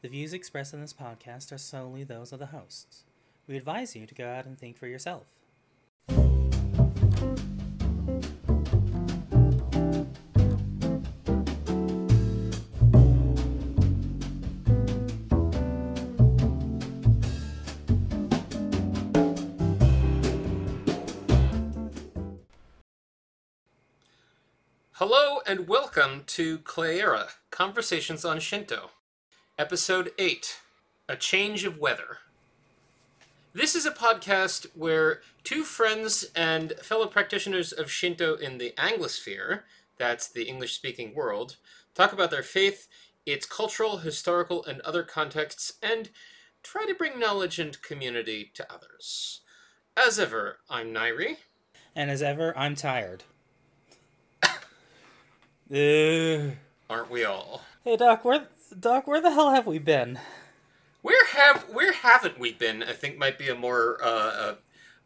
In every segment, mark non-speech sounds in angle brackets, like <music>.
The views expressed in this podcast are solely those of the hosts. We advise you to go out and think for yourself. Hello and welcome to Cleyera Conversations on Shinto, Episode 8 A Change of Weather. This is a podcast where two friends and fellow practitioners of Shinto in the Anglosphere, that's the English speaking world, talk about their faith, its cultural, historical, and other contexts, and try to bring knowledge and community to others. As ever, I'm Nyri. And as ever, I'm tired. <coughs> Ugh. Aren't we all? Hey Doc, where Doc, where the hell have we been? Where have where haven't we been? I think might be a more uh, uh,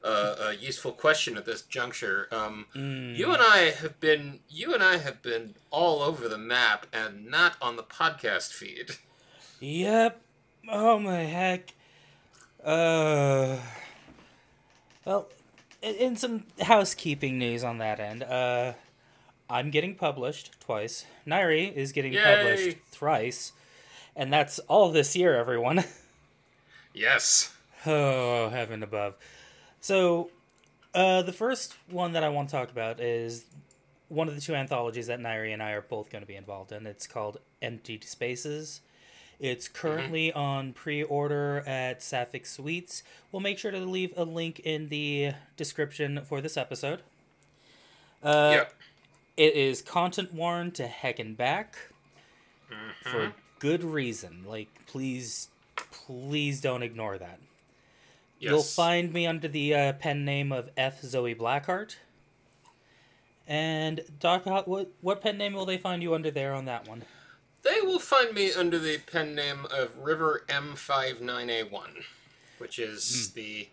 uh, uh, useful question at this juncture. Um, You and I have been you and I have been all over the map and not on the podcast feed. Yep. Oh my heck. Uh. Well, in, in some housekeeping news on that end, uh, I'm getting published twice. Nyri is getting Yay. published thrice, and that's all this year, everyone. <laughs> Yes. Oh, heaven above. So, uh, the first one that I want to talk about is one of the two anthologies that Nyri and I are both going to be involved in. It's called Emptied Spaces. It's currently on pre order at Sapphic Suites. We'll make sure to leave a link in the description for this episode. Uh, yep. It is content warned to heck and back for good reason. Like, please, please don't ignore that. You'll find me under the uh, pen name of F. Zoe Blackheart. And Doc, what what pen name will they find you under there on that one? They will find me under the pen name of River M59A1, which is the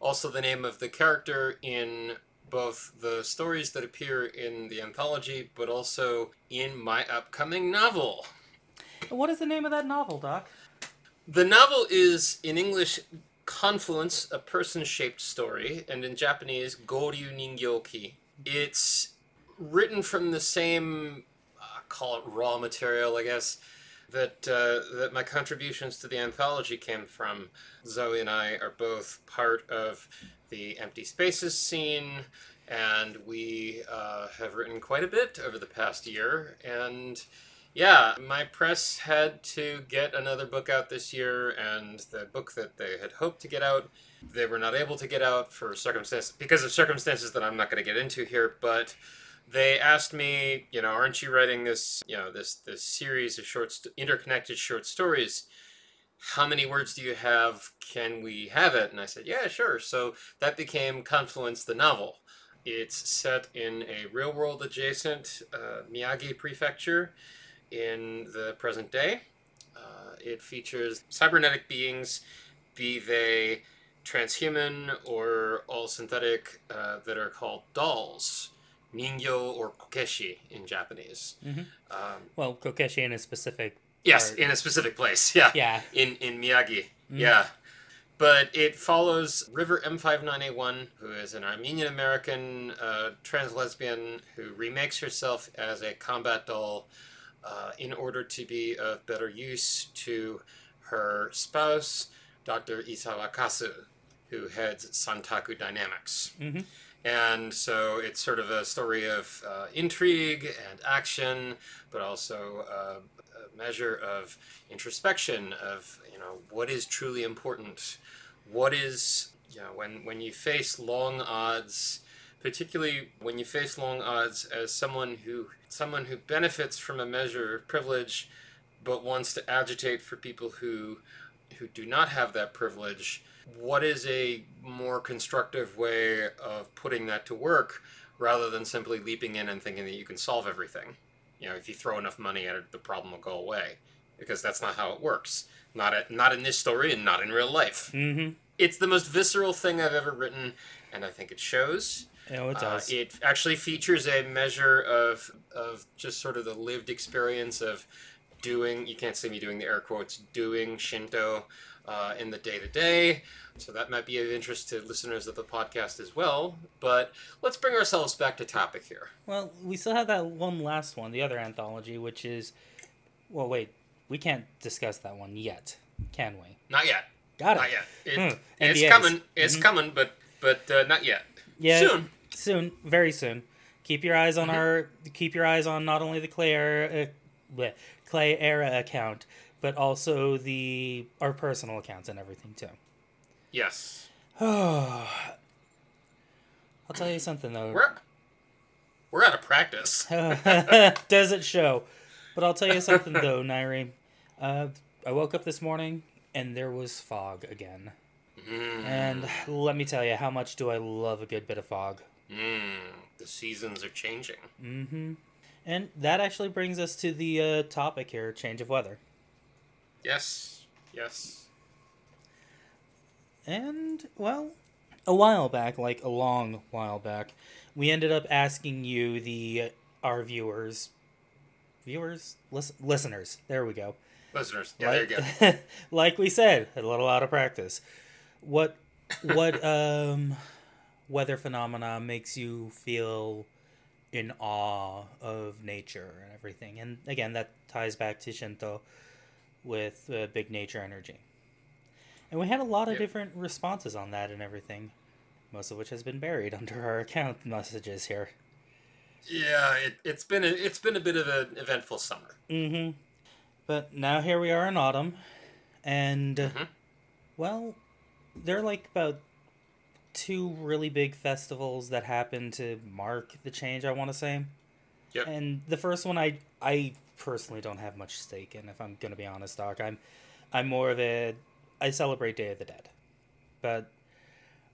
also the name of the character in both the stories that appear in the anthology, but also in my upcoming novel. What is the name of that novel, Doc? The novel is in English Confluence, a person-shaped story, and in Japanese Goryu Ningyoki. It's written from the same uh, call it raw material, I guess, that uh, that my contributions to the anthology came from. Zoe and I are both part of the Emptied Spaces scene, and we uh, have written quite a bit over the past year. And yeah, my press had to get another book out this year, and the book that they had hoped to get out, they were not able to get out for circumstances because of circumstances that I'm not going to get into here, but they asked me, you know, aren't you writing this, you know, this this series of short, st- interconnected short stories? How many words do you have? Can we have it? And I said, yeah, sure. So that became Confluence, the novel. It's set in a real world adjacent uh, Miyagi prefecture in the present day. Uh, it features cybernetic beings, be they transhuman or all synthetic, uh, that are called dolls. Ningyo or kokeshi in Japanese. Mhm. Um, Well, Kokeshi in a specific. Yes, part. in a specific place. <laughs> Yeah. Yeah. In in Miyagi. Yeah. But it follows River M59A1, who is an Armenian American uh, trans lesbian who remakes herself as a combat doll uh, in order to be of better use to her spouse, Dr. Isawa Kasu, who heads Santaku Dynamics. Mhm. And so it's sort of a story of uh, intrigue and action, but also uh, measure of introspection of you know what is truly important, what is you know when when you face long odds, particularly when you face long odds as someone who someone who benefits from a measure of privilege, but wants to agitate for people who who do not have that privilege, what is a more constructive way of putting that to work rather than simply leaping in and thinking that you can solve everything? You know, if you throw enough money at it, the problem will go away. Because that's not how it works. Not at, not in this story and not in real life. Mm-hmm. It's the most visceral thing I've ever written, and I think it shows. Oh, it Uh, does. it actually features a measure of of just sort of the lived experience of doing. You can't see me doing the air quotes. Doing Shinto uh, in the day to day. So that might be of interest to listeners of the podcast as well. But let's bring ourselves back to topic here. Well, we still have that one last one, the other anthology, which is. Well, wait. We can't discuss that one yet, can we? Not yet. Got it. Not yet. It, Hmm. It's coming. It's Mhm. coming, but but uh, not yet. Yeah. Soon. Soon. Very soon. Keep your eyes on Mhm. our. Keep your eyes on not only the Cleyera, uh, Cleyera account, but also the our personal accounts and everything too. Yes. <sighs> I'll tell you something though. We're we're out of practice. <laughs> <laughs> Does it show? But I'll tell you something though, <laughs> Nyri. Uh, I woke up this morning and there was fog again. Mm. And let me tell you, how much do I love a good bit of fog. Mm. The seasons are changing. Mm-hmm. And that actually brings us to the uh, topic here: change of weather. Yes. Yes. And well, a while back, like a long while back, we ended up asking you, the our viewers, viewers, listen, listeners. There we go. Listeners. Yeah, there you go. like, <laughs> like we said, a little out of practice. What what <laughs> um weather phenomena makes you feel in awe of nature and everything? And again, that ties back to Shinto with uh, big nature energy. And we had a lot of different responses on that and everything, most of which has been buried <laughs> under our account messages here. Yeah, it, it's been a, it's been a bit of an eventful summer. Mm-hmm. But now here we are in autumn, and Mhm. well, there are like about two really big festivals that happen to mark the change. I want to say, Yep. and the first one I I personally don't have much stake in. If I'm gonna be honest, Doc, I'm I'm more of a I celebrate Day of the Dead, but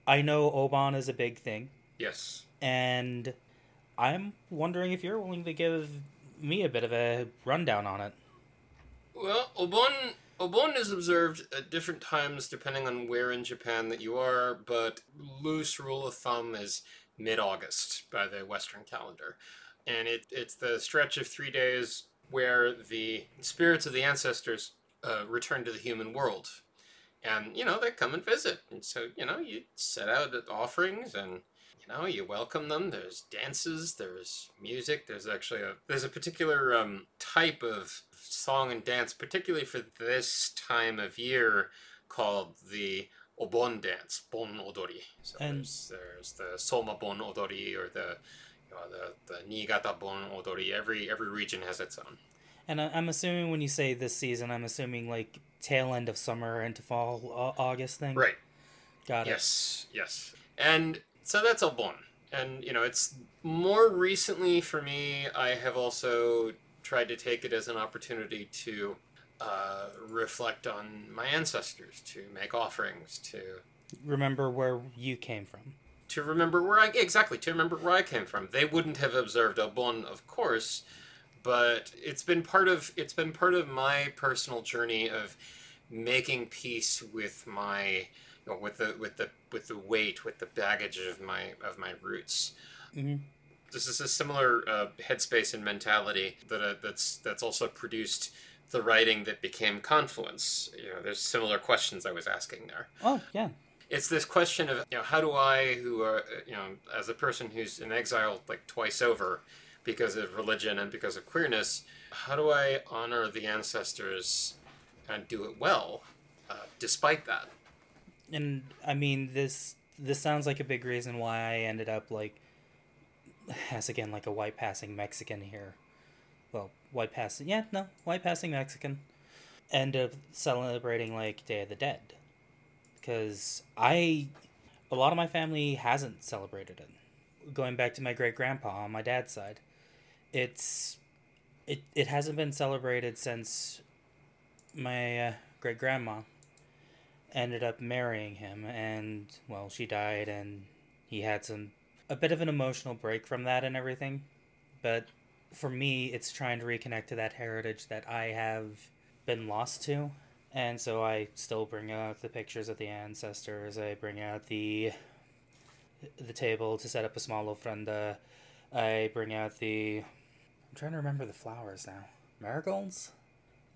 I know Obon is a big thing, Yes. and I'm wondering if you're willing to give me a bit of a rundown on it. Well, Obon Obon is observed at different times depending on where in Japan that you are, but loose rule of thumb is mid-August by the Western calendar, and it it's the stretch of three days where the spirits of the ancestors uh, return to the human world, and you know they come and visit, and so you know you set out offerings and you know you welcome them. There's dances there's music there's actually a there's a particular um, type of song and dance particularly for this time of year called the obon dance bon odori. So And- there's, there's the soma bon odori or the know, the, the niigata bon odori every every region has its own And I- I'm assuming when you say this season, I'm assuming like tail end of summer into fall, Au- August thing. right Got it. Yes, yes. And so that's Obon. And, you know, it's more recently for me, I have also tried to take it as an opportunity to uh, reflect on my ancestors, to make offerings, to Remember where you came from. To remember where I exactly to remember where I came from. They wouldn't have observed Obon, of course, but it's been part of it's been part of my personal journey of making peace with my you know, with the with the with the weight with the baggage of my of my roots. Mhm. This is a similar uh, headspace and mentality that uh, that's that's also produced the writing that became Confluence. You know, there's similar questions I was asking there Oh yeah. It's this question of you know how do I who are you know as a person who's in exile like twice over because of religion and because of queerness how do I honor the ancestors and do it well uh, despite that And I mean this this sounds like a big reason why I ended up like as again like a white passing Mexican here. Well, white passing yeah, no, white passing Mexican. End up celebrating like Day of the Dead. Cause I a lot of my family hasn't celebrated it. Going back to my great grandpa on my dad's side. It's it it hasn't been celebrated since my uh, great grandma ended up marrying him and well she died and he had some a bit of an emotional break from that and everything but for me it's trying to reconnect to that heritage that i have been lost to and so i still bring out the pictures of the ancestors i bring out the the table to set up a small ofrenda i bring out the i'm trying to remember the flowers now marigolds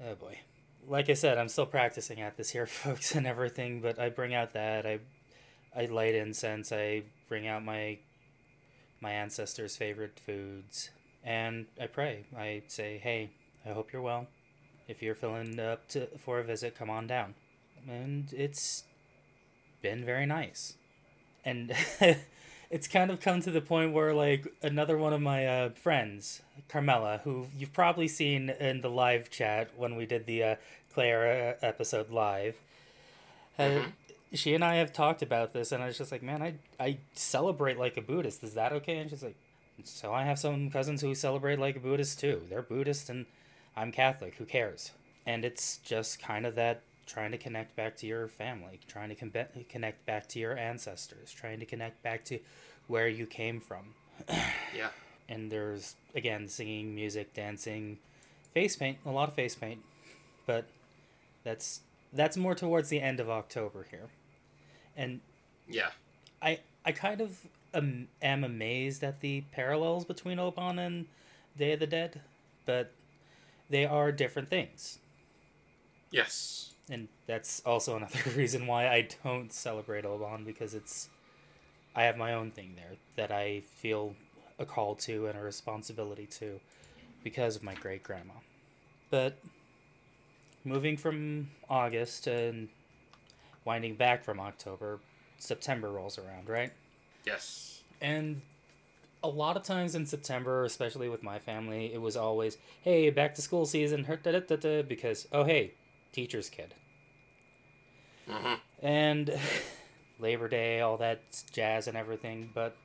Oh boy. Like I said, I'm still practicing at this here, <laughs> folks, and everything. But I bring out that I, I light incense. I bring out my, my ancestors' favorite foods, and I pray. I say, "Hey, I hope you're well. If you're feeling up to for a visit, come on down." And it's been very nice, and <laughs> it's kind of come to the point where like another one of my uh, friends, Carmela, who you've probably seen in the live chat when we did the uh, Cleyera episode live. Uh, Mhm. She and I have talked about this, and I was just like, man, I I celebrate like a Buddhist. Is that okay? And she's like, so I have some cousins who celebrate like a Buddhist too. They're Buddhist, and I'm Catholic. Who cares? And it's just kind of that trying to connect back to your family, trying to con- connect back to your ancestors, trying to connect back to where you came from. <coughs> Yeah. And there's again singing, music, dancing, face paint, a lot of face paint, but that's that's more towards the end of October here. And Yeah. I I kind of am, am amazed at the parallels between Obon and Day of the Dead, but they are different things. Yes. And that's also another <laughs> reason why I don't celebrate Obon because it's I have my own thing there that I feel a call to and a responsibility to because of my great grandma. But moving from August and winding back from October, September rolls around, right? Yes. And a lot of times in September, especially with my family, it was always, hey, back to school season, her- da- da- da- da," because, oh, hey, teacher's kid. hmm And <laughs> Labor Day, all that jazz and everything. But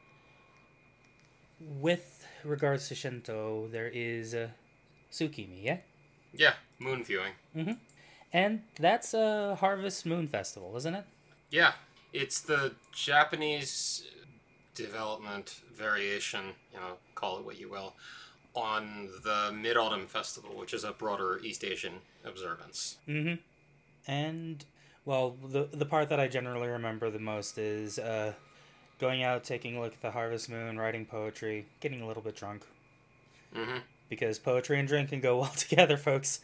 with regards to Shinto, there is uh, Tsukimi, yeah? Yeah. Moon viewing. And that's a Harvest Moon Festival, isn't it? Yeah. It's the Japanese development variation, you know, call it what you will, on the Mid Autumn Festival, which is a broader East Asian observance. Mm-hmm. And well, the the part that I generally remember the most is uh, going out, taking a look at the harvest moon, writing poetry, getting a little bit drunk hmm because poetry and drink can go <laughs> well together, folks.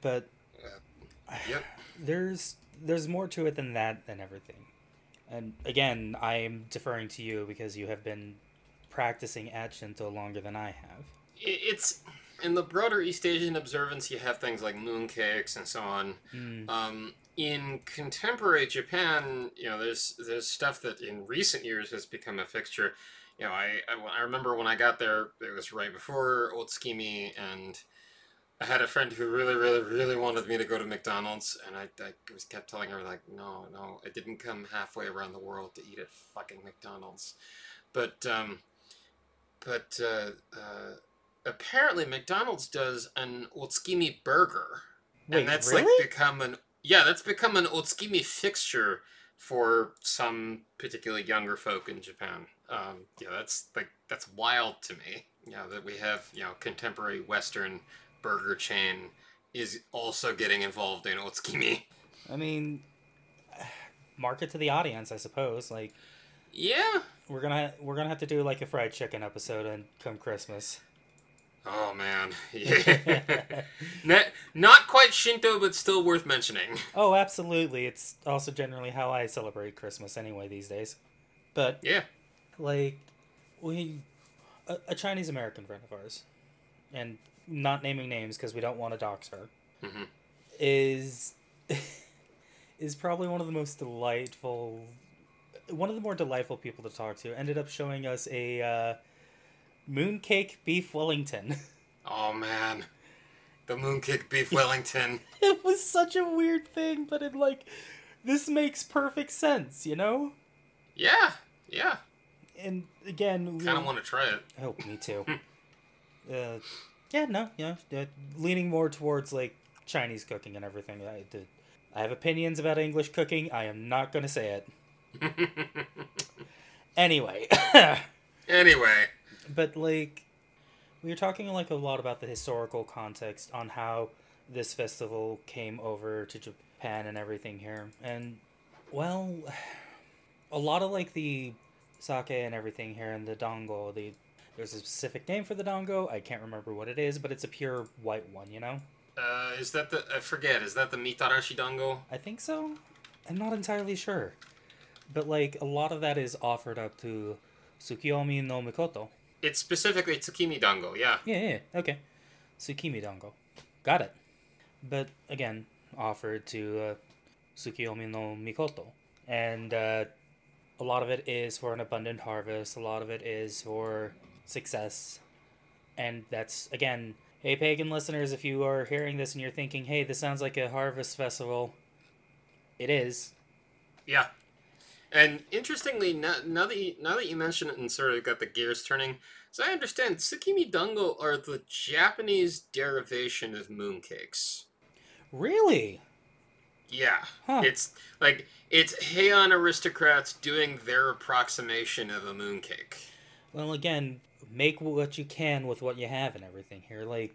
But Yep. <sighs> there's there's more to it than that than everything. And again, I am deferring to you because you have been practicing at Shinto longer than I have. It's in the broader East Asian observance. You have things like mooncakes and so on. Mm. Um, in contemporary Japan, you know, there's there's stuff that in recent years has become a fixture. You know, I, I, I remember when I got there, it was right before Otsukimi, and I had a friend who really, really, really wanted me to go to McDonald's, and I, I was kept telling her like, no, no, I didn't come halfway around the world to eat at fucking McDonald's, but um, but uh, uh, apparently McDonald's does an Otsukimi burger. Wait, and that's really? like become an yeah that's become an otsukimi fixture for some particularly younger folk in japan. Um, yeah that's like that's wild to me. Yeah that we have you know contemporary western burger chain is also getting involved in otsukimi I mean, market to the audience, I suppose. Like yeah we're gonna we're gonna have to do like a fried chicken episode and come Christmas. oh man <laughs> yeah not, not quite shinto but still worth mentioning oh, absolutely. It's also generally how I celebrate Christmas anyway these days. But yeah like we a, a Chinese American friend of ours, and not naming names because we don't want to dox her, Mhm. is <laughs> is probably one of the most delightful, one of the more delightful people to talk to. Ended up showing us a uh, mooncake beef Wellington. <laughs> oh man the mooncake beef <laughs> wellington it was such a weird thing, but it like this makes perfect sense, you know. yeah yeah And again, we kind of want to try it Oh, me too. uh, yeah, no, yeah, leaning more towards like Chinese cooking and everything. I did. I have opinions about English cooking. I am not gonna say it. <laughs> Anyway, <laughs> anyway, but like, we were talking like a lot about the historical context on how this festival came over to Japan and everything here, and well, <sighs> a lot of like the sake and everything here and the dango. The there's a specific name for the dango. I can't remember what it is, but it's a pure white one, you know. Uh, is that the I forget? Is that the mitarashi dango? I think so. I'm not entirely sure. But like a lot of that is offered up to Tsukiyomi no Mikoto. It's specifically tsukimi dango. Yeah. Yeah, yeah, okay. Tsukimi dango. Got it. But again, offered to uh, Tsukiyomi no Mikoto. And uh, a lot of it is for an abundant harvest, a lot of it is for success. And that's, again, hey, pagan listeners, if you are hearing this and you're thinking, hey, this sounds like a harvest festival, it is. Yeah. And interestingly, now, now that you, now that you mention it and sort of got the gears turning, as I understand, tsukimi dango are the Japanese derivation of mooncakes. Really? Yeah, Huh. it's like it's Heian aristocrats doing their approximation of a mooncake. Well, again, make what you can with what you have and everything here. Like,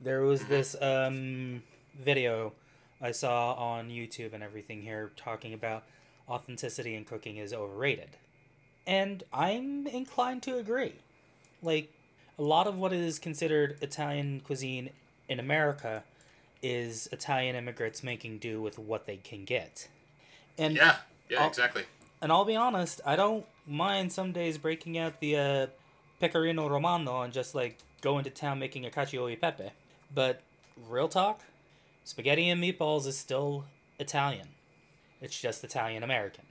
there was this um, video I saw on YouTube and everything here talking about authenticity in cooking is overrated. And I'm inclined to agree. Like, a lot of what is considered Italian cuisine in America is Italian immigrants making do with what they can get. And Yeah, yeah, I'll- exactly. and I'll be honest, I don't mind some days breaking out the uh, pecorino romano and just like go into town making a cacio e pepe. But real talk, spaghetti and meatballs is still Italian. It's just Italian American.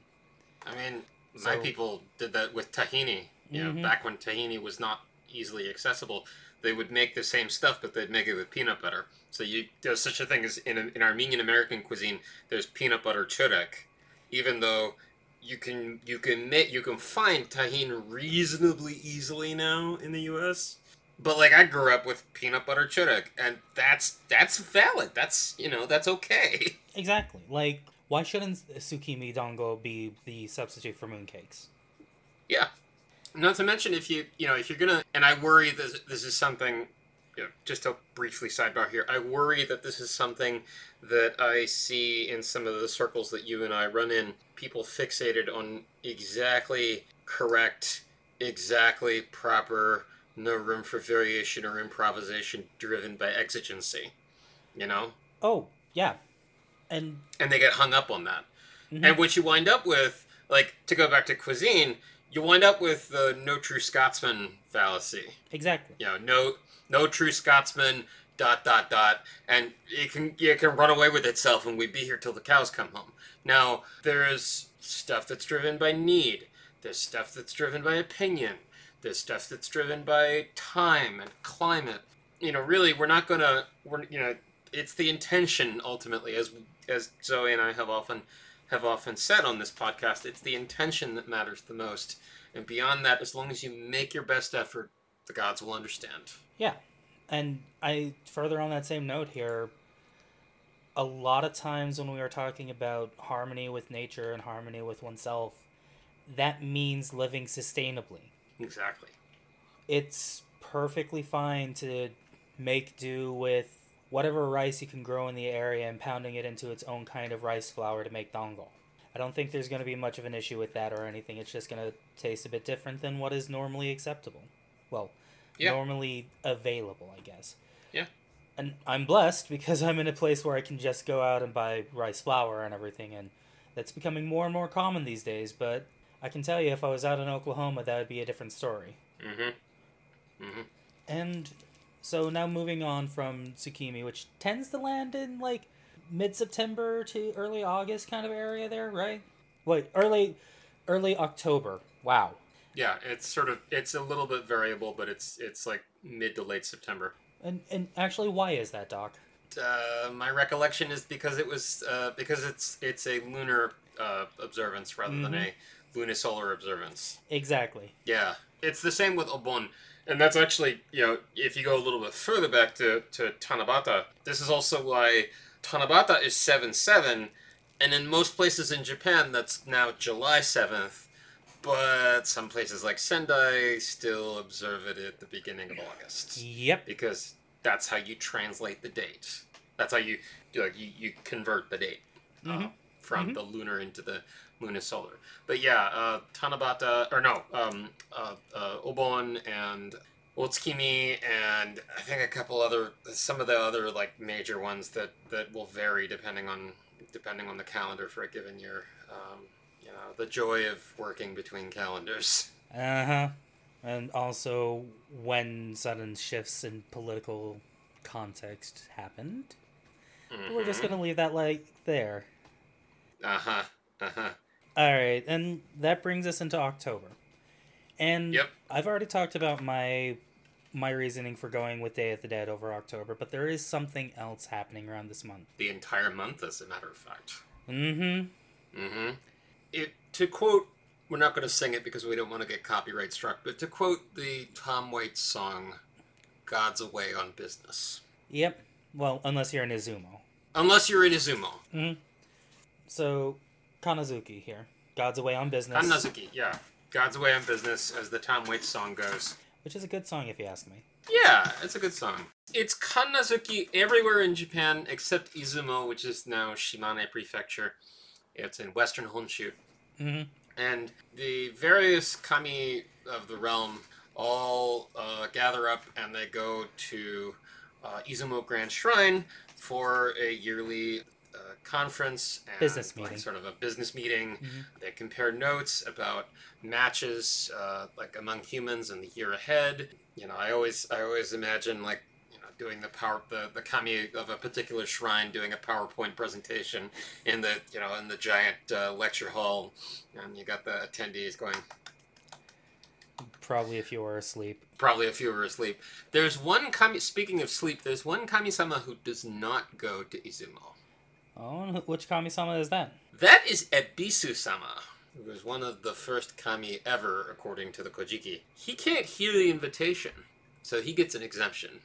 I mean, my So- people did that with tahini. You know, Mhm. back when tahini was not easily accessible, they would make the same stuff, but they'd make it with peanut butter. So you there's such a thing as in in Armenian American cuisine, there's peanut butter churek, even though you can you can make you can find tahini reasonably easily now in the U.S. But like I grew up with peanut butter churek, and that's that's valid. That's you know that's okay. <laughs> Exactly. Like, why shouldn't tsukimi dango be the substitute for mooncakes? Yeah. Not to mention if you you know if you're gonna and I worry this this is something you know, just to briefly sidebar here, I worry that this is something that I see in some of the circles that you and I run in. People fixated on exactly correct, exactly proper, no room for variation or improvisation driven by exigency. You know? Oh, yeah. And And they get hung up on that. Mhm. And what you wind up with, like to go back to cuisine, you wind up with the no true Scotsman fallacy. exactly. You know, no no true Scotsman dot dot dot and it can it can run away with itself and we'd be here till the cows come home. Now, there's stuff that's driven by need. There's stuff that's driven by opinion. There's stuff that's driven by time and climate. You know, really we're not gonna we're you know, it's the intention ultimately as as Zoe and I have often have often said on this podcast, it's the intention that matters the most. And beyond that, as long as you make your best effort, the gods will understand. Yeah. And I further on that same note here, a lot of times when we are talking about harmony with nature and harmony with oneself, that means living sustainably. Exactly. It's perfectly fine to make do with whatever rice you can grow in the area and pounding it into its own kind of rice flour to make dango. I don't think there's going to be much of an issue with that or anything. It's just going to taste a bit different than what is normally acceptable. Well, Yeah. normally available, I guess. Yeah. And I'm blessed because <laughs> I'm in a place where I can just go out and buy rice flour and everything, and that's becoming more and more common these days. But I can tell you, if I was out in Oklahoma, that would be a different story. Mm-hmm. Mm-hmm. And so now moving on from Tsukimi, which tends to land in like mid September to early August kind of area there, right? Wait, early early October. Wow. Yeah, it's sort of it's a little bit variable, but it's it's like mid to late September. And and actually why is that, Doc? Uh, my recollection is because it was uh, because it's it's a lunar uh, observance rather than a lunisolar observance. Exactly. Yeah, it's the same with Obon. And that's actually, you know, if you go a little bit further back to, to Tanabata, this is also why Tanabata is 7 7, and in most places in Japan, that's now July 7th, but some places like Sendai still observe it at the beginning of August. Yep. Because that's how you translate the date. That's how you, like, you, you convert the date uh, Mhm. from the lunar into the lunisolar. But yeah, uh, Tanabata, or no, um, uh, uh, Obon and Otsukimi and I think a couple other some of the other like major ones that that will vary depending on depending on the calendar for a given year. Um, the joy of working between calendars. Uh huh. And also when sudden shifts in political context happened. We're just Mm-hmm. gonna leave that like there. Uh huh. Uh huh. All right, and that brings us into October. And Yep. I've already talked about my my reasoning for going with Day of the Dead over October, but there is something else happening around this month. The entire month, as a matter of fact. Mm-hmm. Mm-hmm. It to quote. We're not going to sing it because we don't want to get copyright struck. But to quote the Tom Waits song, "God's away on business." Yep. Well, unless you're in Izumo. Unless you're in Izumo. hmm So, Kannazuki here. God's away on business. Kannazuki, yeah. God's away on business, as the Tom Waits song goes. Which is a good song if you ask me. Yeah, it's a good song. It's Kannazuki everywhere in Japan except Izumo, which is now Shimane Prefecture. It's in western Honshu. Hmm And the various kami of the realm all uh, gather up and they go to uh, Izumo Grand Shrine for a yearly uh, conference and Business like, sort of a business meeting. Mhm. They compare notes about matches uh, like among humans in the year ahead. You know, I always I always imagine like doing the power the, the kami of a particular shrine doing a PowerPoint presentation in the you know in the giant uh, lecture hall, and you got the attendees going. Probably if you were asleep. Probably a few were asleep. There's one kami. Speaking of sleep, there's one kami-sama who does not go to Izumo. Oh, which Kami-sama is that? That is Ebisu-sama, who was one of the first kami ever, according to the Kojiki. He can't hear the invitation, so he gets an exemption.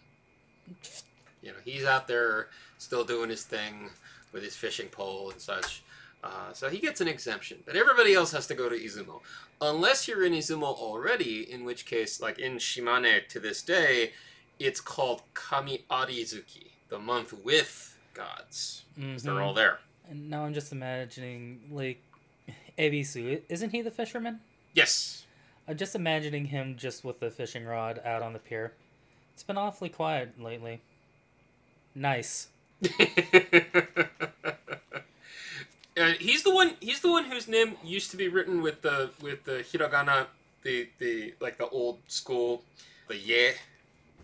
You know, he's out there still doing his thing with his fishing pole and such. Uh, so he gets an exemption, but everybody else has to go to Izumo. Unless you're in Izumo already, in which case, like in Shimane to this day, it's called Kami Arizuki, the month with gods. 'cause They're all there. And now I'm just imagining, like, Ebisu. Isn't he the fisherman? Yes. I'm just imagining him just with the fishing rod out on the pier. It's been awfully quiet lately. Nice. <laughs> Uh, he's the one. He's the one whose name used to be written with the with the hiragana, the the like the old school, the ye,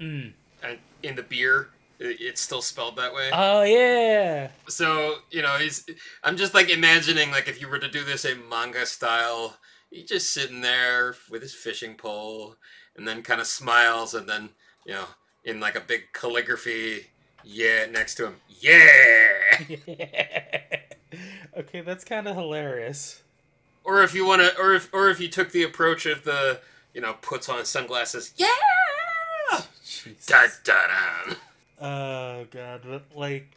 Mm. and in the beer, it's still spelled that way. Oh yeah. so you know, he's. I'm just like imagining like if you were to do this in manga style, he's just sitting there with his fishing pole, and then kind of smiles, and then you know, in like a big calligraphy, yeah, next to him, yeah. <laughs> <laughs> okay, that's kind of hilarious. Or if you want to, or if, or if you took the approach of the, you know, puts on sunglasses, yeah, <laughs> Jesus. da da da. Oh god, but like,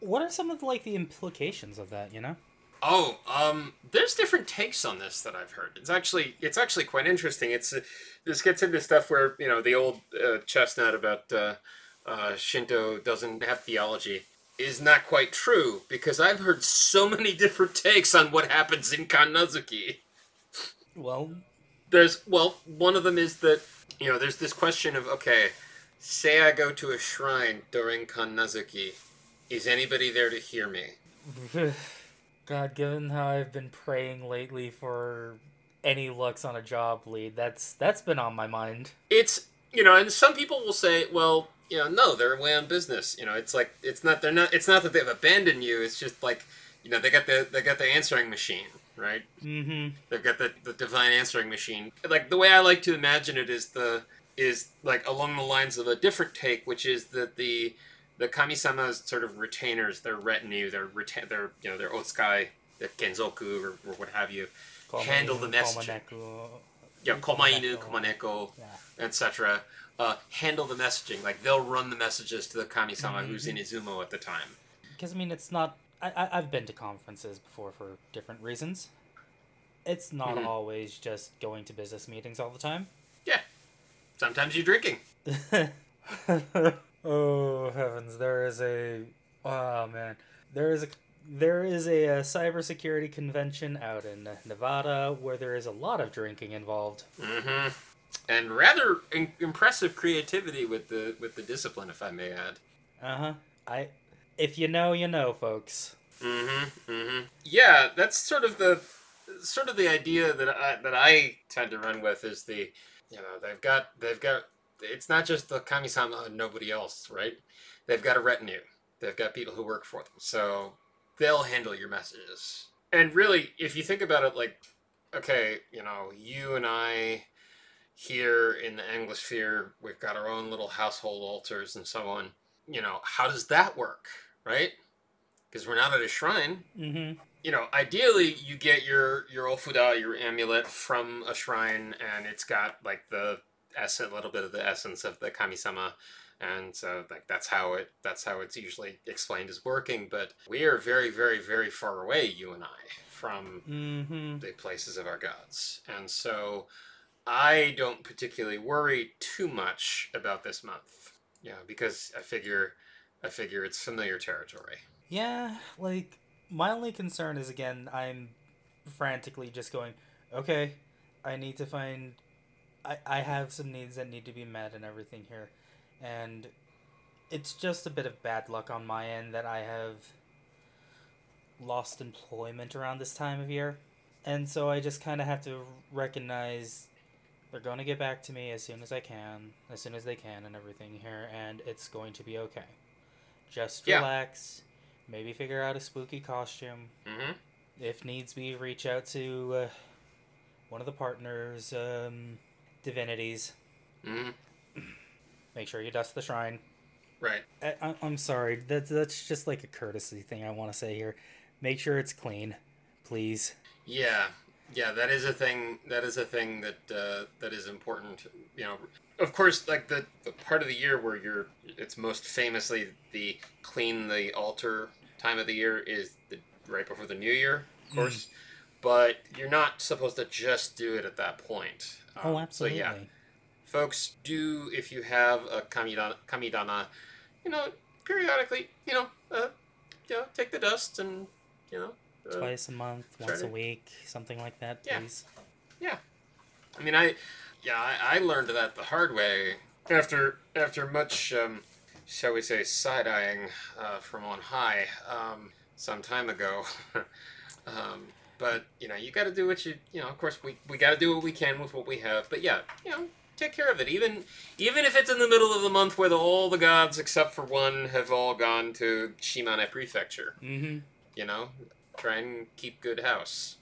what are some of like the implications of that? You know? Oh, um, there's different takes on this that I've heard. It's actually, it's actually quite interesting. It's uh, this gets into stuff where you know the old uh, chestnut about uh, uh, Shinto doesn't have theology is not quite true because I've heard so many <laughs> different takes on what happens in Kannazuki. Well, There's well, one of them is that you know there's this question of okay, say I go to a shrine during Kannazuki, is anybody there to hear me? <laughs> God, given how I've been praying lately for any looks on a job lead, that's that's been on my mind. It's you know, and some people will say, well, you know, no, they're away on business. You know, it's like it's not they're not it's not that they've abandoned you. It's just like you know they got the they got the answering machine, right? Mm-hmm. They've got the, the divine answering machine. Like the way I like to imagine it is the is like along the lines of a different take, which is that the the kami-sama's sort of retainers, their retinue, their reta- their you know their otsukai, the kenzoku or, or what have you, Handle the messaging. yeah, komainu, komaneko, Yeah. etc. Uh, handle the messaging. Like they'll run the messages to the kami-sama who's in Izumo at the time. Because I mean, it's not. I, I've been to conferences before for different reasons. It's not Mhm. always just going to business meetings all the time. Yeah, sometimes you're drinking. <laughs> oh heavens! There is a. Oh man, there is a. There is a, uh cybersecurity convention out in Nevada where there is a lot of drinking involved. Mm-hmm. and rather in- impressive creativity with the with the discipline, if I may add. Uh huh. I, if you know, you know, folks. Mm-hmm. Mm-hmm. Yeah, that's sort of the sort of the idea that I that I tend to run with is the you know they've got they've got it's not just the kamisama and nobody else, right? They've got a retinue. They've got people who work for them, so they'll handle your messages. And really, if you think about it, like, okay, you know, you and I here in the Anglosphere, we've got our own little household altars and so on. You know, how does that work, right? Because we're not at a shrine. Mm-hmm. You know, ideally, you get your your ofuda, your amulet, from a shrine, and it's got like the essence, a little bit of the essence of the kamisama, and so like that's how it that's how it's usually explained as working. But we are very, very, very far away, you and I, from Mm-hmm. the places of our gods. And so I don't particularly worry too much about this month. Yeah, because I figure I figure it's familiar territory. Yeah, like my only concern is again, I'm frantically just going, okay, I need to find. I, I have some needs that need to be met and everything here. And it's just a bit of bad luck on my end that I have lost employment around this time of year. And so I just kind of have to recognize they're going to get back to me as soon as I can, as soon as they can, and everything here, and it's going to be okay. Just relax, Yeah. maybe figure out a spooky costume. Mm-hmm. If needs be, reach out to uh, one of the partners' um, divinities. Mm-hmm. Make sure you dust the shrine. Right. I, I, I'm sorry, that's, that's just like a courtesy thing I want to say here. Make sure it's clean, please. Yeah. Yeah, that is a thing. That is a thing that uh, that is important. You know, of course, like the, the part of the year where you're, it's most famously the clean the altar time of the year is the right before the new year, of course. But you're not supposed to just do it at that point. Um, oh, absolutely. So yeah, folks, do if you have a kamidana, kamidana you know, periodically, you know, uh, you know, take the dust and you know. Uh, Twice a month, once a week, something like that, please. Yeah. please. I mean, I, yeah, I, I learned that the hard way after after much, um, shall we say, side eyeing uh, from on high um, some time ago. <laughs> um, but you know, you got to do what you, you know. Of course, we, we got to do what we can with what we have. But yeah, you know, take care of it. Even even if it's in the middle of the month where the, all the gods except for one have all gone to Shimane Prefecture. Mm-hmm. You know, try and keep good house.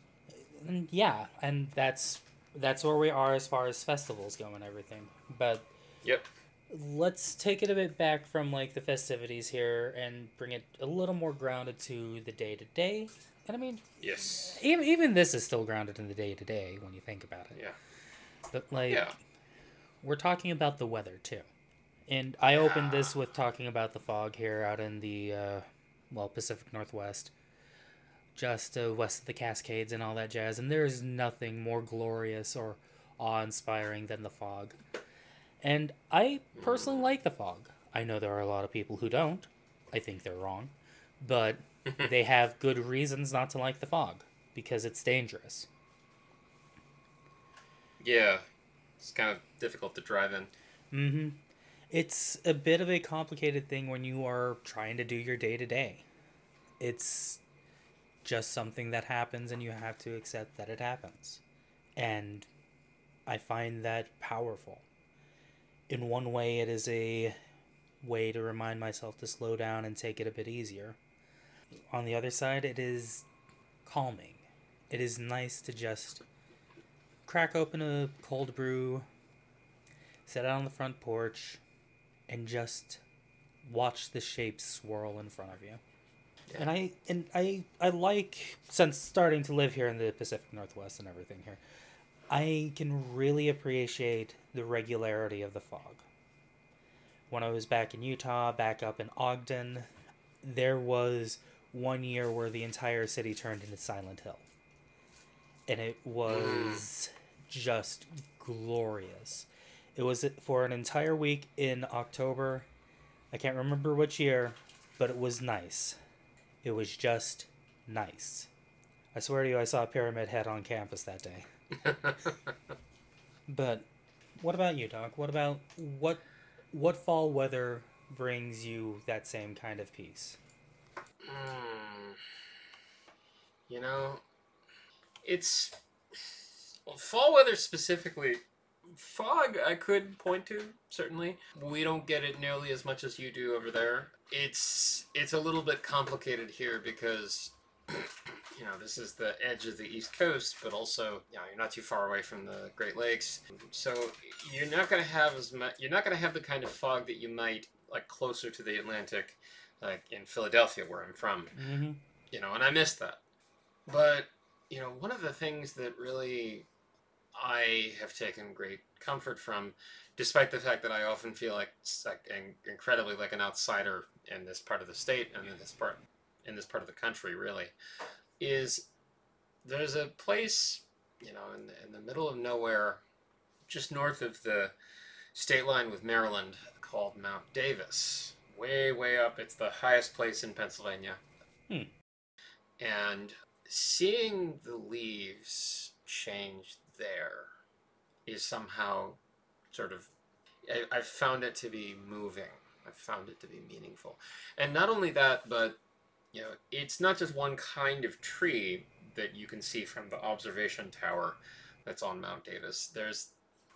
And yeah, and that's that's where we are as far as festivals go and everything. But Yep. let's take it a bit back from like the festivities here and bring it a little more grounded to the day to day. And I mean, Yes. even even this is still grounded in the day to day when you think about it. Yeah. But like, Yeah. we're talking about the weather too. And I opened this with talking about the fog here out in the uh, well Pacific Northwest, just uh, west of the Cascades and all that jazz. And there is nothing more glorious or awe-inspiring than the fog. And I personally like the fog. I know there are a lot of people who don't. I think they're wrong, but <laughs> they have good reasons not to like the fog because it's dangerous. Yeah, it's kind of difficult to drive in. Mm-hmm. It's a bit of a complicated thing when you are trying to do your day to day. It's just something that happens and you have to accept that it happens. And I find that powerful. In one way, it is a way to remind myself to slow down and take it a bit easier. On the other side, it is calming. It is nice to just crack open a cold brew, sit out on the front porch, and just watch the shapes swirl in front of you. Yeah. And I and I I like since starting to live here in the Pacific Northwest and everything here, I can really appreciate the regularity of the fog. When I was back in Utah, back up in Ogden, there was one year where the entire city turned into Silent Hill. And it was just glorious. It was for an entire week in October. I can't remember which year, but it was nice. It was just nice. I swear to you, I saw a pyramid head on campus that day. <laughs> But what about you, Doc? What about what what fall weather brings you that same kind of peace? Hmm. You know, it's well, fall weather specifically. Fog, I could point to certainly. We don't get it nearly as much as you do over there. It's it's a little bit complicated here because <clears throat> you know this is the edge of the east coast, but also you know you're not too far away from the Great Lakes, so you're not going to have as much. You're not going to have the kind of fog that you might like closer to the Atlantic, like in Philadelphia where I'm from. Mm-hmm. You know, and I miss that. But you know, one of the things that really I have taken great comfort from, despite the fact that I often feel like, like incredibly like an outsider in this part of the state and in this part in this part of the country, really, is there's a place, you know, in the, in the middle of nowhere, just north of the state line with Maryland, called Mount Davis. Way, way up. It's the highest place in Pennsylvania. Hmm. And seeing the leaves change there is somehow sort of I, I've found it to be moving. I've found it to be meaningful. And not only that, but you know, it's not just one kind of tree that you can see from the observation tower that's on Mount Davis. There's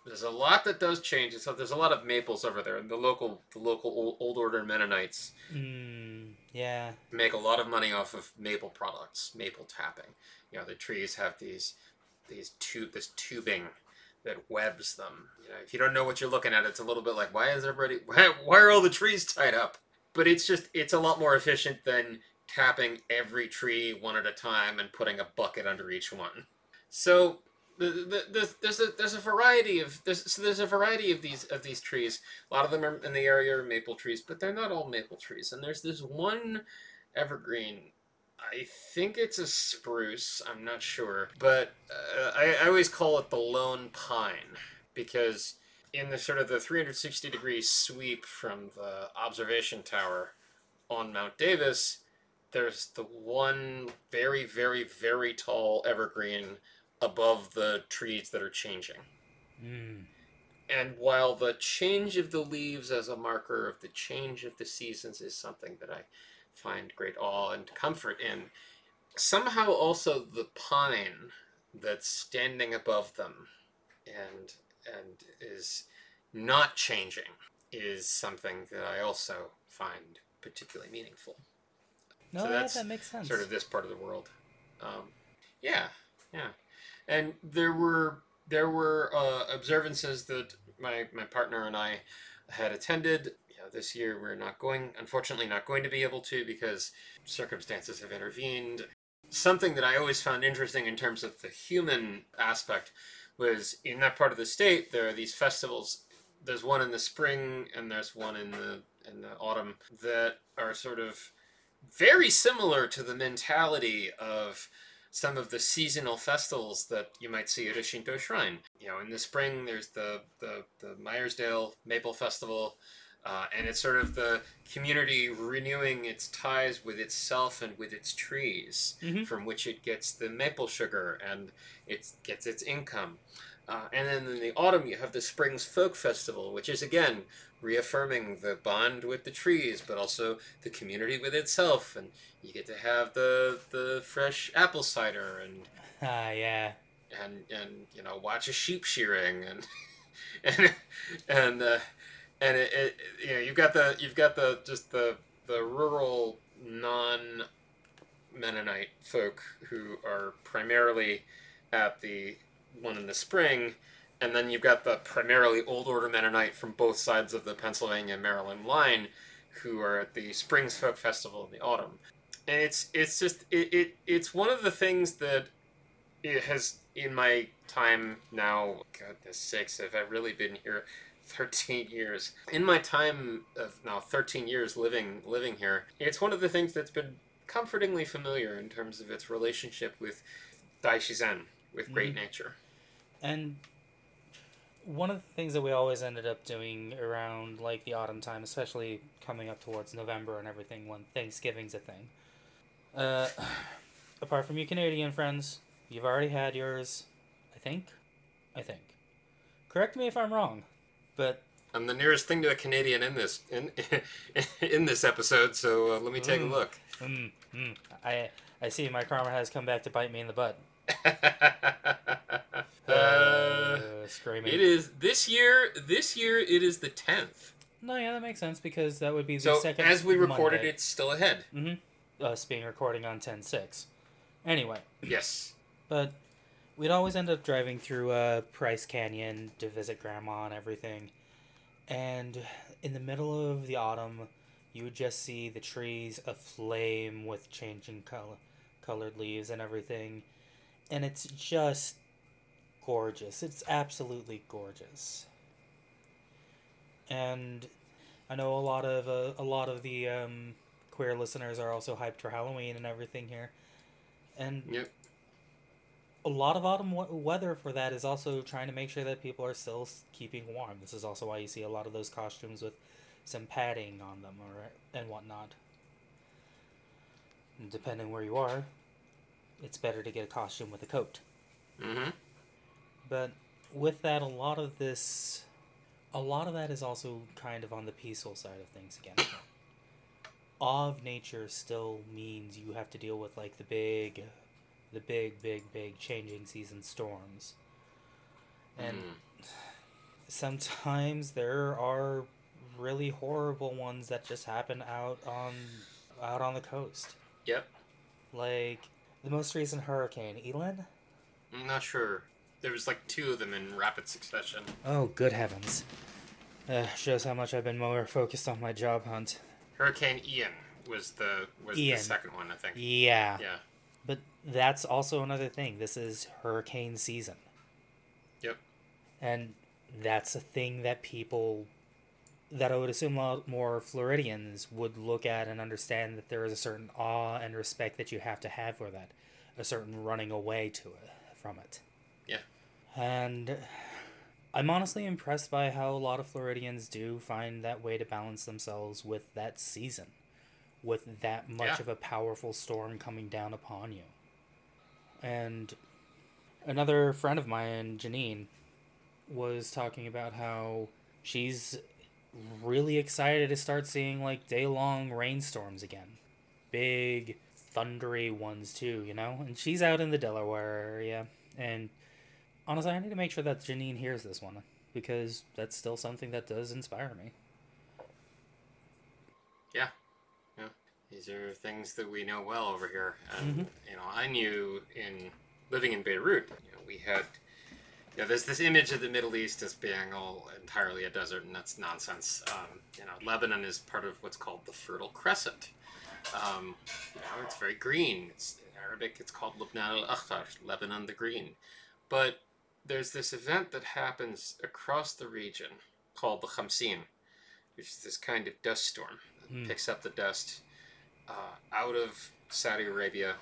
there's a lot that does change. So there's a lot of maples over there, and the local the local old, old order Mennonites Mm, yeah. make a lot of money off of maple products, maple tapping. You know, the trees have these these tube this tubing that webs them. You know, if you don't know what you're looking at, it's a little bit like why is everybody <laughs> why, why are all the trees tied up? But it's just it's a lot more efficient than tapping every tree one at a time and putting a bucket under each one. So the, the, the, there's a there's a variety of there's so there's a variety of these of these trees. A lot of them are in the area are maple trees, but they're not all maple trees. And there's this one evergreen. I think it's a spruce. I'm not sure, but uh, I, I always call it the lone pine because in the sort of the 360 degree sweep from the observation tower on Mount Davis, there's the one very very very tall evergreen above the trees that are changing. Mm. And while the change of the leaves as a marker of the change of the seasons is something that I find great awe and comfort in, somehow also the pine that's standing above them and and is not changing is something that I also find particularly meaningful. No, So yeah, that makes sense. Sort of this part of the world. Um, yeah, yeah and there were there were uh, observances that my my partner and I had attended. You know, this year we're not going, unfortunately, not going to be able to because circumstances have intervened. Something that I always found interesting in terms of the human aspect was in that part of the state there are these festivals. There's one in the spring and there's one in the in the autumn that are sort of very similar to the mentality of some of the seasonal festivals that you might see at a Shinto shrine. You know, in the spring, there's the, the, the Meyersdale Maple Festival, uh, and it's sort of the community renewing its ties with itself and with its trees, Mhm. from which it gets the maple sugar and it gets its income. Uh, and then in the autumn, you have the Springs Folk Festival, which is again reaffirming the bond with the trees, but also the community with itself. And you get to have the the fresh apple cider and <laughs> Ah, yeah. and and you know watch a sheep shearing and <laughs> and and uh, and it, it, you know you've got the you've got the just the the rural non Mennonite folk who are primarily at the one in the spring, and then you've got the primarily old order Mennonite from both sides of the Pennsylvania Maryland line, who are at the Springs Folk Festival in the autumn. And it's it's just it, it it's one of the things that it has in my time now. Goodness sakes, have I really been here? <laughs> 13 years in my time of now 13 years living living here it's one of the things that's been comfortingly familiar in terms of its relationship with daishizen with great mm-hmm. nature And one of the things that we always ended up doing around like the autumn time, especially coming up towards November and everything when Thanksgiving's a thing. Uh, <sighs> apart from you Canadian friends, you've already had yours, I think. I think. Correct me if I'm wrong, but I'm the nearest thing to a Canadian in this in <laughs> in this episode, so uh, let me take a Mm. look. mm, mm, I I see my karma has come back to bite me in the butt. <laughs> uh, Uh, screaming. it is this year. This year it is the tenth. No, yeah, that makes sense because that would be the So second. as we recorded, Monday. it's still ahead. Mm-hmm. Us being recording on 10-6. Anyway, Yes. but we'd always end up driving through uh, Price Canyon to visit Grandma and everything. And in the middle of the autumn, you would just see the trees aflame with changing color, colored leaves and everything. And it's just gorgeous. It's absolutely gorgeous. And I know a lot of uh, a lot of the um, queer listeners are also hyped for Halloween and everything here. And Yep. a lot of autumn we- weather for that is also trying to make sure that people are still keeping warm. This is also why you see a lot of those costumes with some padding on them or and whatnot. And depending where you are, it's better to get a costume with a coat. Mm-hmm. But with that, a lot of this, a lot of that is also kind of on the peaceful side of things again. Awe of nature still means you have to deal with like the big, the big, big, big changing season storms. And Mm. sometimes there are really horrible ones that just happen out on out on the coast. Yep. Like the most recent hurricane, Elin. I'm not sure. There was like two of them in rapid succession. Oh, good heavens. Uh, shows how much I've been more focused on my job hunt. Hurricane Ian was the was Ian. the second one, I think. Yeah. Yeah. But that's also another thing. This is hurricane season. Yep. And that's a thing that people, that I would assume a lot more Floridians would look at and understand that there is a certain awe and respect that you have to have for that. A certain running away to it, from it. Yeah. And I'm honestly impressed by how a lot of Floridians do find that way to balance themselves with that season, with that much Yeah. of a powerful storm coming down upon you. And another friend of mine, Janine, was talking about how she's really excited to start seeing like day long rainstorms again. Big, thundery ones too, you know? And she's out in the Delaware area. And honestly, I need to make sure that Janine hears this one because that's still something that does inspire me. Yeah. Yeah. These are things that we know well over here. And Mhm. you know, I knew in living in Beirut, you know, we had yeah, there's this image of the Middle East as being all entirely a desert, and that's nonsense. Um, you know, Lebanon is part of what's called the Fertile Crescent. Um, you know, it's very green. It's in Arabic. It's called Lebanon al Akhtar, Lebanon the Green. But there's this event that happens across the region called the Khamsin, which is this kind of dust storm that Hmm. picks up the dust uh, out of Saudi Arabia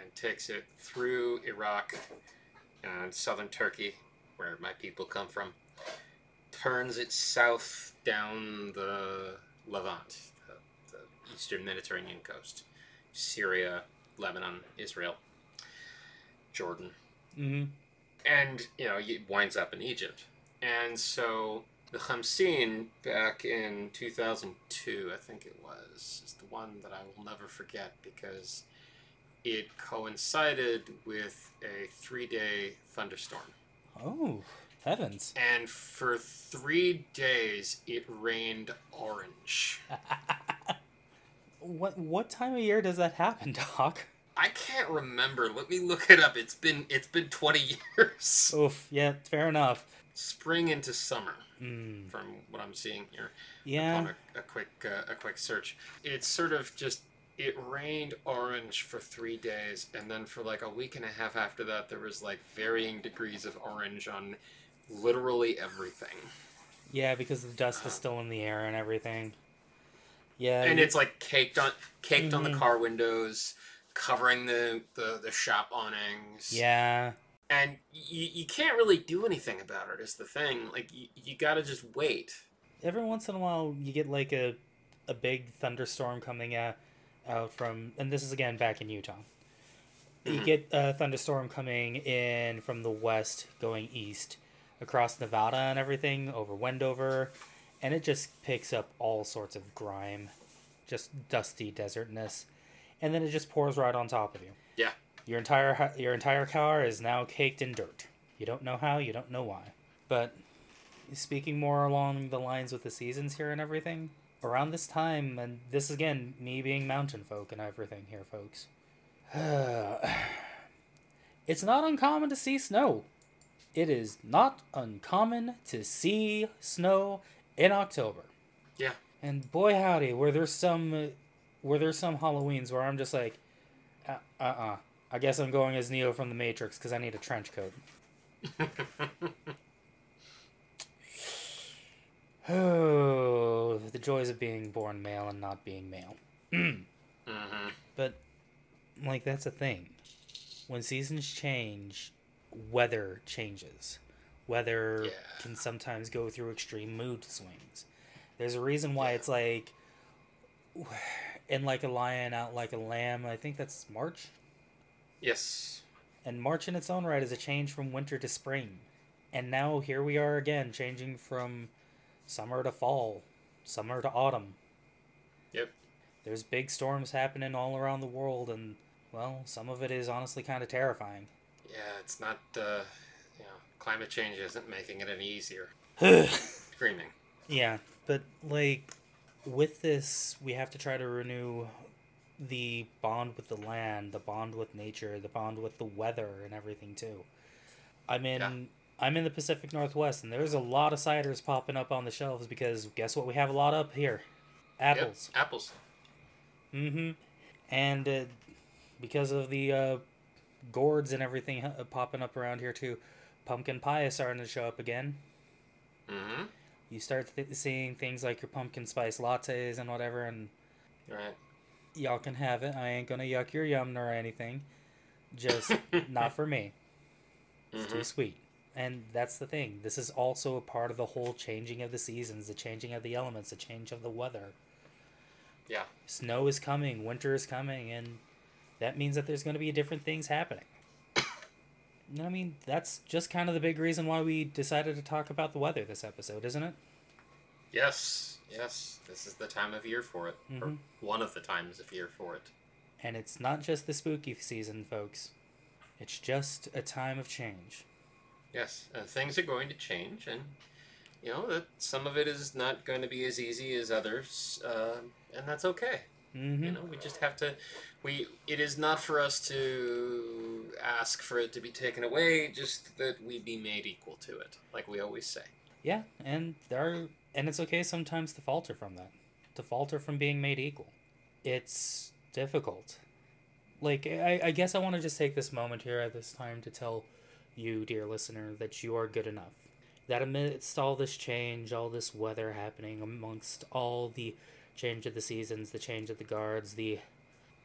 and takes it through Iraq and southern Turkey, where my people come from, turns it south down the Levant, the, the eastern Mediterranean coast, Syria, Lebanon, Israel, Jordan, Mm-hmm. and you know it winds up in Egypt. And so the Khamsin back in 2002, I think it was, is the one that I will never forget because it coincided with a three-day thunderstorm. Oh, heavens. And for three days, it rained orange. <laughs> what what time of year does that happen, Doc? I can't remember. Let me look it up. It's been it's been 20 <laughs> years. Oof, yeah, fair enough. Spring into summer, Mm, from what I'm seeing here. yeah. on a, a quick uh, a quick search. It's sort of just it rained orange for three days, and then for like a week and a half after that, there was like varying degrees of orange on literally everything, Yeah, because the dust is still in the air and everything. Yeah, and you- it's like caked on caked on the Mhm. car windows, covering the the, the shop awnings. yeah, and you, you can't really do anything about it. Is the thing like you, you got to just wait. every once in a while you get like a a big thunderstorm coming out out from and this is again back in Utah. <clears throat> You get a thunderstorm coming in from the west going east across Nevada and everything over Wendover, and it just picks up all sorts of grime, just dusty desertness, and then it just pours right on top of you. Yeah. Your entire your entire car is now caked in dirt. You don't know how, you don't know why. But speaking more along the lines with the seasons here and everything, around this time, and this again, me being mountain folk and everything here, folks. <sighs> it's not uncommon to see snow. It is not uncommon to see snow in October. Yeah. And boy howdy, were there some were there some Halloweens where I'm just like uh uh I guess I'm going as Neo from the Matrix because I need a trench coat. <laughs> Oh, the joys of being born male and not being male. <clears throat> hmm But, like, that's a thing. When seasons change, weather changes. Weather Yeah. can sometimes go through extreme mood swings. There's a reason why it's like, <sighs> in like a lion, out like a lamb. I think that's March. Yes. And March in its own right is a change from winter to spring. And now here we are again, changing from summer to fall, summer to autumn. Yep. There's big storms happening all around the world, and, well, some of it is honestly kind of terrifying. Yeah, it's not. Uh, you know, climate change isn't making it any easier. <sighs> Screaming. Yeah, but, like, with this, we have to try to renew the bond with the land, the bond with nature, the bond with the weather, and everything, too. I'm in. Yeah. I'm in the Pacific Northwest, and there's a lot of ciders popping up on the shelves because guess what? We have a lot up here, apples. Yep, apples. Mm-hmm. And uh, because of the uh, gourds and everything uh, popping up around here too, pumpkin pie is starting to show up again. Mm-hmm. You start th- seeing things like your pumpkin spice lattes and whatever, and Right. y'all can have it. I ain't gonna yuck your yum nor anything. Just <laughs> not for me. It's hmm too sweet. And that's the thing. This is also a part of the whole changing of the seasons, the changing of the elements, the change of the weather. Yeah. Snow is coming, winter is coming, and that means that there's going to be different things happening. You know what I mean? That's just kind of the big reason why we decided to talk about the weather this episode, isn't it? Yes. Yes. This is the time of year for it, or Mhm. one of the times of year for it. And it's not just the spooky season, folks. It's just a time of change. Yes, and things are going to change, and you know that some of it is not going to be as easy as others, uh, and that's okay. Mm-hmm. You know, we just have to. We it is not for us to ask for it to be taken away, just that we be made equal to it, like we always say. Yeah, and there are, and it's okay sometimes to falter from that, to falter from being made equal. It's difficult. Like I, I guess I want to just take this moment here at this time to tell you, dear listener, that you are good enough. That amidst all this change, all this weather happening, amongst all the change of the seasons, the change of the guards, the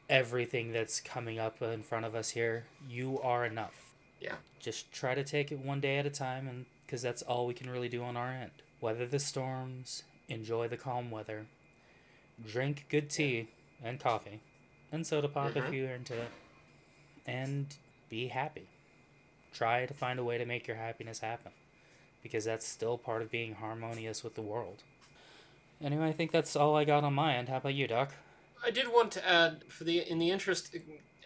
everything that's coming up in front of us here, you are enough Yeah. just try to take it one day at a time and because that's all we can really do on our end weather the storms enjoy the calm weather drink good tea and coffee and soda pop if Mhm. you're into it and be happy try to find a way to make your happiness happen because that's still part of being harmonious with the world anyway i think that's all i got on my end how about you doc I did want to add, for the in the interest,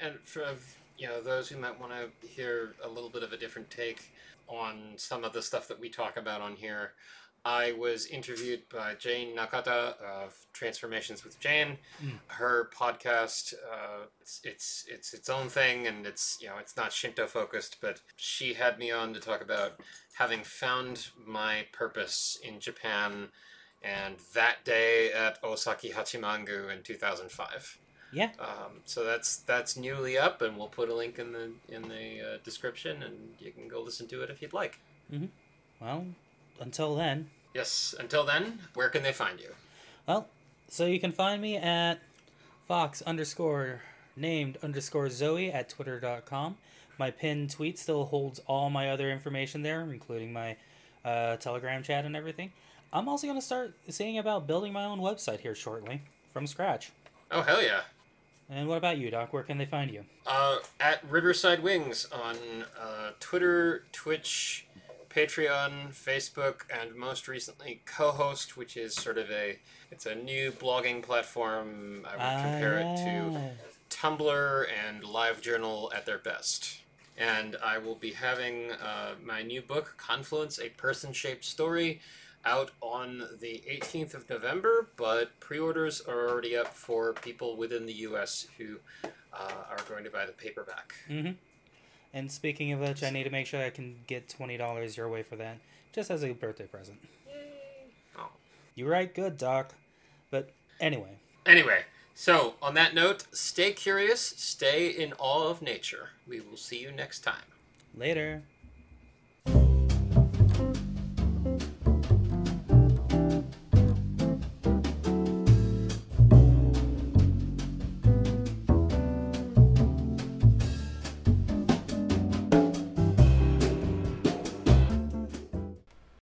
of, you know those who might want to hear a little bit of a different take on some of the stuff that we talk about on here. I was interviewed by Jane Nakata of Transformations with Jane. Mm. Her podcast, uh, it's, it's it's its own thing, and it's you know it's not Shinto focused, but she had me on to talk about having found my purpose in Japan and that day at Osaki Hachimangu in 2005. Yeah. Um, so that's that's newly up, and we'll put a link in the in the uh, description, and you can go listen to it if you'd like. well until then Yes. Until then, where can they find you? Well, so you can find me at fox underscore named underscore Zoe at twitter.com. My pinned tweet still holds all my other information there, including my uh, Telegram chat and everything. I'm also going to start seeing about building my own website here shortly from scratch. Oh hell yeah! And what about you, Doc? Where can they find you? Uh, at Riverside Wings on uh, Twitter, Twitch, Patreon, Facebook, and most recently Cohost, which is sort of a it's a new blogging platform. I would compare it to Ah, Tumblr and LiveJournal at their best. And I will be having uh, my new book, Confluence: A Person-Shaped Story, out on the 18th of November. But pre-orders are already up for people within the U.S. who uh, are going to buy the paperback. Mm-hmm. And speaking of which, I need to make sure I can get twenty dollars your way for that, just as a birthday present. Oh. You right, good, Doc. But anyway, Anyway, so on that note, stay curious, stay in awe of nature. We will see you next time. later.